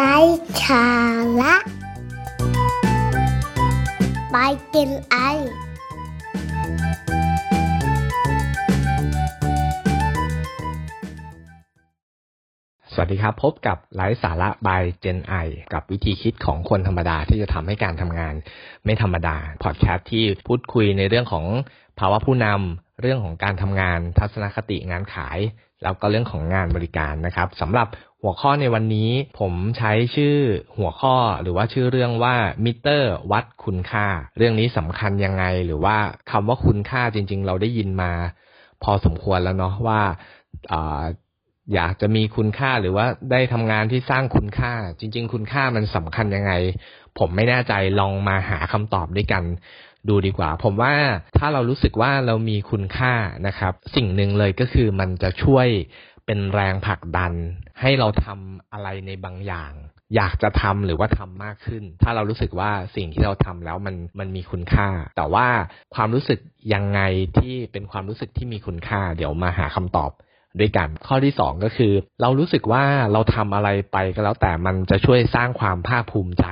ไร้สาระไปกินไอ สวัสดีครับ พบกับไลฟ์สาระ by Gen I กับวิธีคิดของคนธรรมดาที่จะทำให้การทำงานไม่ธรรมดา พอดแคสต์ที่พูดคุยในเรื่องของภาวะผู้นำเรื่องของการทำงานทัศนคติงานขาย แล้วก็เรื่องของงานบริการนะครับสำหรับ หัวข้อในวันนี้ผมใช้ชื่อหัวข้อหรือว่าชื่อเรื่องว่ามิเตอร์วัดคุณค่า เรื่องนี้สำคัญยังไง หรือว่าคำว่าคุณค่าจริง ๆ เราได้ยินมา พอสมควรแล้วเนาะว่าอยากจะมีคุณค่าหรือว่าได้ทำงานที่สร้างคุณค่า จริง ๆ คุณค่ามันสำคัญยังไง ผมไม่แน่ใจลองมาหาคำตอบด้วยกันดูดีกว่า ผมว่าถ้าเรารู้สึกว่าเรามีคุณค่านะครับ สิ่งหนึ่งเลยก็คือมันจะช่วย เป็นแรงผลักดัน ให้เราทำอะไรในบางอย่าง อยากจะทำหรือว่าทำมากขึ้น ถ้าเรารู้สึกว่าสิ่งที่เราทำแล้วมันมันมีคุณค่า แต่ว่าความรู้สึกยังไงที่เป็นความรู้สึกที่มีคุณค่า เดี๋ยวมาหาคำตอบ ด้วยกัน ข้อที่สองก็คือ เรารู้สึกว่าเราทำอะไรไปก็แล้วแต่มันจะช่วยสร้างความภาคภูมิใจ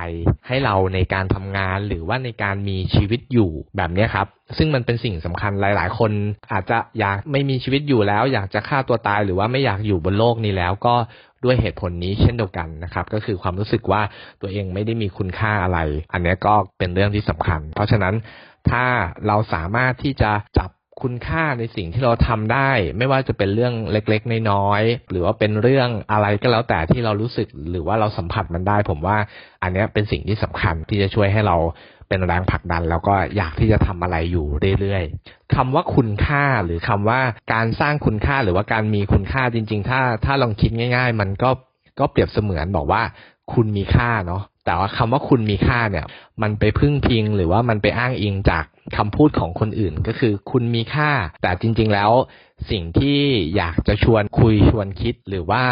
ให้เราในการทำงานหรือว่าในการมีชีวิตอยู่แบบนี้ครับ ซึ่งมันเป็นสิ่งสำคัญหลาย ๆ คนอาจจะอยากไม่มีชีวิตอยู่แล้ว อยากจะฆ่าตัวตายหรือว่าไม่อยากอยู่บนโลกนี้แล้วก็ด้วยเหตุผลนี้เช่นเดียวกันนะครับ ก็คือความรู้สึกว่าตัวเองไม่ได้มีคุณค่าอะไร อันนี้ก็เป็นเรื่องที่สำคัญ เพราะฉะนั้นถ้าเราสามารถที่จะจับ คุณค่าในสิ่งที่เราทำได้ ไม่ว่าจะเป็นเรื่องเล็กๆน้อยๆหรือว่าเป็นเรื่องอะไรก็แล้วแต่ที่เรารู้สึกหรือว่าเราสัมผัสมันได้ ผมว่าอันนี้เป็นสิ่งที่สำคัญที่จะช่วยให้เราเป็นแรงผลักดัน แล้วก็อยากที่จะทำอะไรอยู่เรื่อยๆคำว่าคุณค่าหรือคำว่าการสร้างคุณค่าหรือว่าการมีคุณค่าจริง ๆ ถ้าถ้าลองคิดง่าย ๆ มันก็ก็เปรียบเสมือนบอกว่าคุณมีค่าเนาะ แต่ว่าคำว่าคุณมีค่าเนี่ย มันไปพึ่งพิงหรือว่ามันไปอ้างอิงจากคำพูดของคนอื่น ก็คือคุณมีค่า แต่จริง ๆ แล้วสิ่งที่อยากจะชวนคุยชวนคิดหรือว่า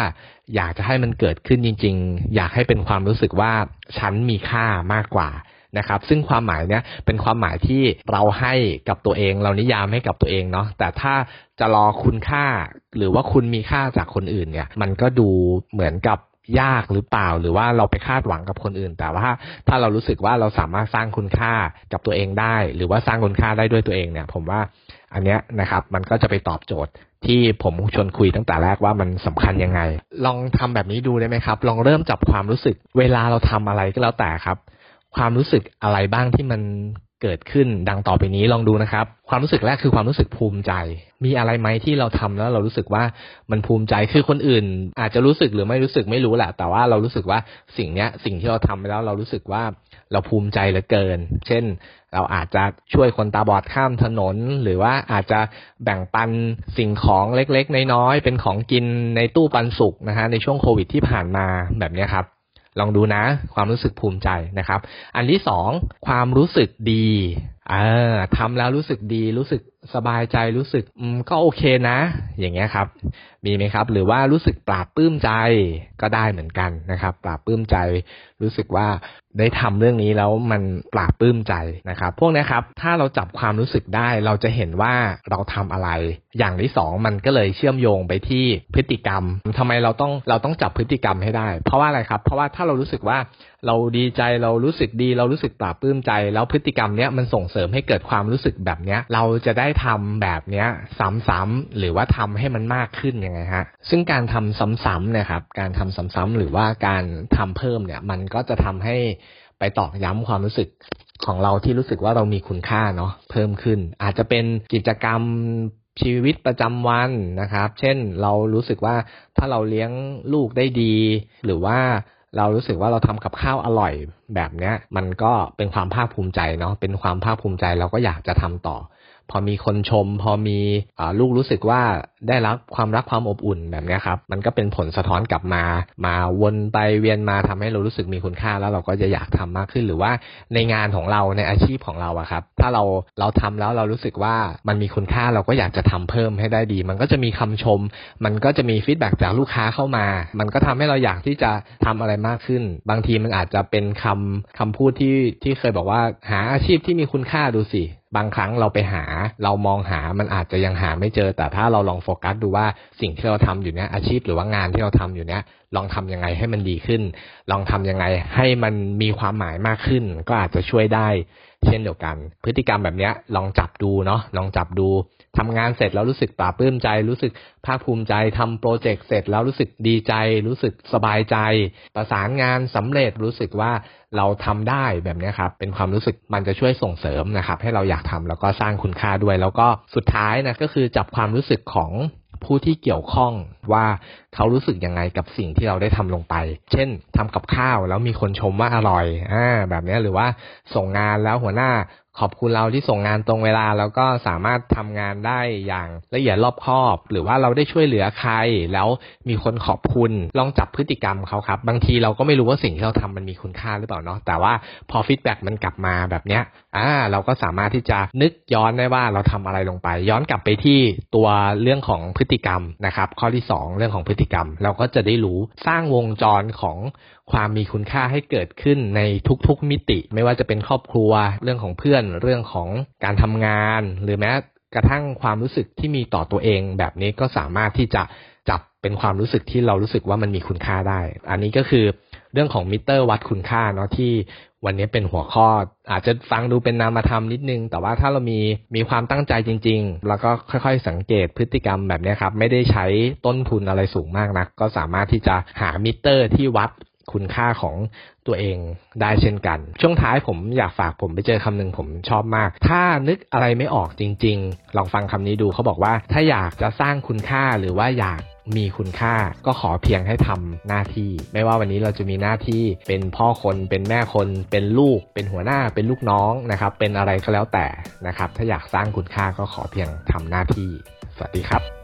อยากจะให้มันเกิดขึ้นจริง ๆ อยากให้เป็นความรู้สึกว่าฉันมีค่ามากกว่านะครับซึ่งความหมายเนี้ยเป็นความหมายที่เราให้กับตัวเอง เรานิยามให้กับตัวเองเนาะแต่ถ้าจะรอคุณค่า หรือว่าคุณมีค่าจากคนอื่นเนี่ย มันก็ดูเหมือนกับ ยากหรือเปล่า หรือว่าเราไปคาดหวังกับคนอื่น แต่ว่าถ้าเรารู้สึกว่าเราสามารถสร้างคุณค่ากับตัวเองได้ หรือว่าสร้างคุณค่าได้ด้วยตัวเองเนี่ย ผมว่าอันเนี้ยนะครับ มันก็จะไปตอบโจทย์ที่ผมชวนคุยตั้งแต่แรกว่ามันสำคัญยังไง ลองทำแบบนี้ดูได้ไหมครับ ลองเริ่มจับความรู้สึก เวลาเราทำอะไรก็แล้วแต่ครับ ความรู้สึกอะไรบ้างที่มัน เกิดขึ้นดังต่อไปนี้ลองดูนะครับ ความรู้สึกแรกคือความรู้สึกภูมิใจ มีอะไรไหมที่เราทำแล้วเรารู้สึกว่ามันภูมิใจคือคนอื่น อาจจะรู้สึกหรือไม่รู้สึกไม่รู้แหละ แต่ว่าเรารู้สึกว่าสิ่งเนี้ยสิ่งที่เราทำไปแล้วเรารู้สึกว่าเราภูมิใจเหลือเกิน เช่น เราอาจจะช่วยคนตาบอดข้ามถนน หรือว่าอาจจะแบ่งปันสิ่งของเล็กๆ น้อยๆเป็นของกินในตู้ปันสุกนะฮะในช่วงโควิดที่ผ่านมาแบบนี้ครับ ลองดูนะ ความรู้สึกภูมิใจนะครับ อันที่สองความรู้สึกดีเออทำแล้วรู้สึกดีรู้สึก สบายใจรู้สึกอืมก็โอเคนะ อย่างเงี้ยครับ มีไหมครับ หรือว่ารู้สึกปราบปลื้มใจก็ได้เหมือนกันนะครับ ปราบปลื้มใจ รู้สึกว่าได้ทำเรื่องนี้แล้วมันปราบปลื้มใจนะครับ พวกนี้ครับ ถ้าเราจับความรู้สึกได้ เราจะเห็นว่าเราทำอะไร อย่างที่สองมันก็เลยเชื่อมโยงไปที่พฤติกรรมทำไมเราต้องเราต้องจับพฤติกรรมให้ได้ เพราะว่าอะไรครับ เพราะว่าถ้าเรารู้สึกว่าเราดีใจเรารู้สึกดี เรารู้สึกปราบปลื้มใจ แล้วพฤติกรรมเนี้ยมันส่งเสริมให้เกิดความรู้สึกแบบเนี้ย เราจะได้ทำแบบเนี้ย ซ้ำๆหรือว่าทำให้มันมากขึ้นยังไงฮะ ซึ่งการทำซ้ำๆนี่ยครับ การทำซ้ำๆหรือว่าการทำเพิ่มเนี่ย มันก็จะทำให้ไปตอกย้ำความรู้สึกของเราที่รู้สึกว่าเรามีคุณค่าเนาะเพิ่มขึ้น อาจจะเป็นกิจกรรมชีวิตประจำวันนะครับ เช่นเรารู้สึกว่าถ้าเราเลี้ยงลูกได้ดี หรือว่าเรารู้สึกว่าเราทำกับข้าวอร่อยแบบเนี้ย มันก็เป็นความภาคภูมิใจเนาะเป็นความภาคภูมิใจเราก็อยากจะทำต่อ พอมีคนชม พอมีลูกรู้สึกว่าได้รับความรักความอบอุ่นแบบนี้ครับ มันก็เป็นผลสะท้อนกลับมา มาวนไปเวียนมาทำให้เรารู้สึกมีคุณค่าแล้วเราก็จะอยากทำมากขึ้น หรือว่าในงานของเราในอาชีพของเราอะครับ ถ้าเราเราทำแล้วเรารู้สึกว่ามันมีคุณค่าเราก็อยากจะทำเพิ่มให้ได้ดี มันก็จะมีคำชม มันก็จะมีฟีดแบ็จากลูกค้าเข้ามา มันก็ทำให้เราอยากที่จะทำอะไรมากขึ้น บางทีมันอาจจะเป็นคำคำพูดที่ที่เคยบอกว่าหาอาชีพที่มีคุณค่าดูสิบางครั้งเราไปหาเรามองหามันอาจจะยังหาไม่เจอ แต่ถ้าเราลองโฟกัสดูว่าสิ่งที่เราทำอยู่เนี้ยอาชีพหรือว่างานที่เราทำอยู่เนี้ย ลองทำยังไงให้มันดีขึ้น ลองทำยังไงให้มันมีความหมายมากขึ้น ก็อาจจะช่วยได้ เช่นเดียวกัน พฤติกรรมแบบนี้ลองจับดูเนาะลองจับดูทำงานเสร็จแล้วรู้สึกปลาบปลื้มใจ รู้สึกภาคภูมิใจทำโปรเจกต์เสร็จแล้วรู้สึกดีใจ รู้สึกสบายใจ ประสานงานสำเร็จรู้สึกว่าเราทำได้แบบนี้ครับ เป็นความรู้สึกมันจะช่วยส่งเสริมนะครับ ให้เราอยากทำแล้วก็สร้างคุณค่าด้วย แล้วก็สุดท้ายนะก็คือจับความรู้สึกของ ผู้ที่เกี่ยวข้องว่าเขารู้สึกยังไงกับสิ่งที่เราได้ทำลงไป เช่นทำกับข้าวแล้วมีคนชมว่าอร่อยอ่าแบบนี้หรือว่าส่งงานแล้วหัวหน้า ขอบคุณเราที่ส่งงานตรงเวลา แล้วก็สามารถทำงานได้อย่างละเอียดรอบคอบ หรือว่าเราได้ช่วยเหลือใคร แล้วมีคนขอบคุณลองจับพฤติกรรมเขาครับ บางทีเราก็ไม่รู้ว่าสิ่งที่เราทำมันมีคุณค่าหรือเปล่าเนาะแต่ว่าพอฟีดแบ็กมันกลับมาแบบเนี้ยอ่าเราก็สามารถที่จะนึกย้อนได้ว่าเราทำอะไรลงไป ย้อนกลับไปที่ตัวเรื่องของพฤติกรรมนะครับข้อที่ 2 เรื่องของพฤติกรรม เราก็จะได้รู้สร้างวงจรของความมีคุณค่าให้เกิดขึ้นในทุกๆมิติ ไม่ว่าจะเป็นครอบครัวเรื่องของเพื่อนเรื่องของการทำงาน หรือแม้กระทั่งความรู้สึกที่มีต่อตัวเอง แบบนี้ก็สามารถที่จะจับเป็นความรู้สึกที่เรารู้สึกว่ามันมีคุณค่าได้ อันนี้ก็คือเรื่องของมิเตอร์วัดคุณค่าเนาะที่วันนี้เป็นหัวข้อ อาจจะฟังดูเป็นนามธรรมนิดนึง แต่ว่าถ้าเรามีมีความตั้งใจจริง ๆ แล้วก็ค่อยๆ สังเกตพฤติกรรมแบบนี้ครับ ไม่ได้ใช้ต้นทุนอะไรสูงมากนัก ก็สามารถที่จะหามิเตอร์ที่วัดคุณค่าของ ตัวเองได้เช่นกัน ช่วงท้ายผมอยากฝากผมไปเจอคำหนึ่งผมชอบมาก ถ้านึกอะไรไม่ออกจริง ๆ ลองฟังคำนี้ดูเขาบอกว่า ถ้าอยากจะสร้างคุณค่าหรือว่าอยากมีคุณค่าก็ขอเพียงให้ทำหน้าที่ ไม่ว่าวันนี้เราจะมีหน้าที่เป็นพ่อคนเป็นแม่คน เป็นลูก เป็นหัวหน้าเป็นลูกน้องนะครับ เป็นอะไรก็แล้วแต่นะครับ ถ้าอยากสร้างคุณค่าก็ขอเพียงทำหน้าที่ สวัสดีครับ